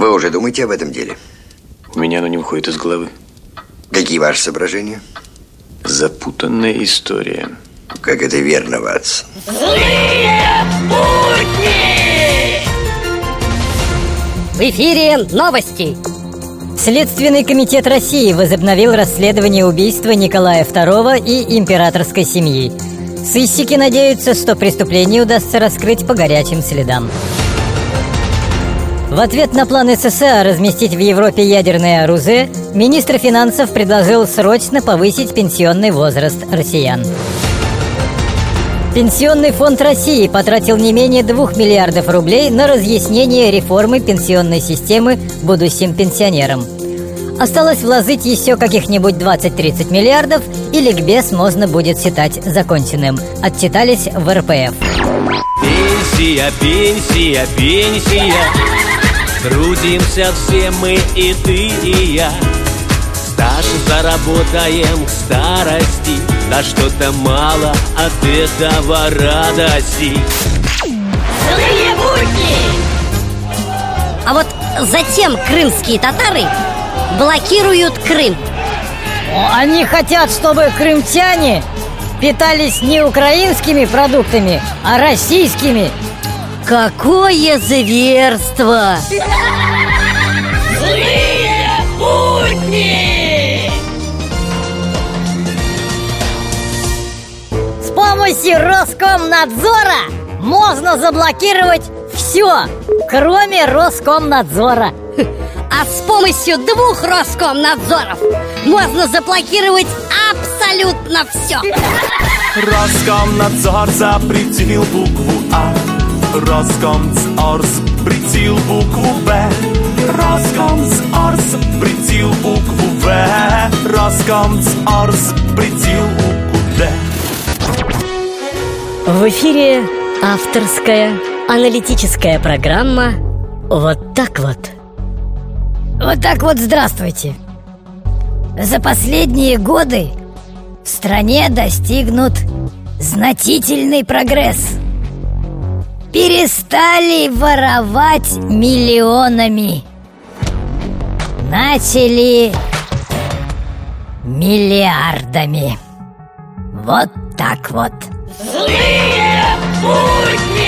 Вы уже думаете об этом деле? У меня оно не выходит из головы. Какие ваши соображения? Запутанная история. Как это верно, Ватсон. Злые будни! В эфире новости. Следственный комитет России возобновил расследование убийства Николая II и императорской семьи. Сыщики надеются, что преступление удастся раскрыть по горячим следам. В ответ на план СССР разместить в Европе ядерное оружие, министр финансов предложил срочно повысить пенсионный возраст россиян. Пенсионный фонд России потратил не менее 2 миллиардов рублей на разъяснение реформы пенсионной системы будущим пенсионерам. Осталось вложить еще каких-нибудь 20-30 миллиардов, и ликбез можно будет считать законченным. Отчитались в РПФ. Пенсия, пенсия, пенсия Трудимся все мы и ты и я Стаж заработаем к старости Да что-то мало от этого радости Злые будни! А вот затем крымские татары блокируют Крым. Они хотят, чтобы крымчане питались не украинскими продуктами, а российскими. Какое зверство! Злые будни! С помощью Роскомнадзора можно заблокировать все, кроме Роскомнадзора. А с помощью двух Роскомнадзоров можно заблокировать абсолютно все. Роскомнадзор запретил букву А Роскомнадзор запретил букву Б Роскомнадзор запретил букву В Роскомнадзор запретил букву Д В эфире авторская аналитическая программа «Вот так вот». Вот так вот здравствуйте. За последние годы в стране достигнут значительный прогресс. Перестали воровать миллионами. Начали миллиардами. Вот так вот. Злые будни!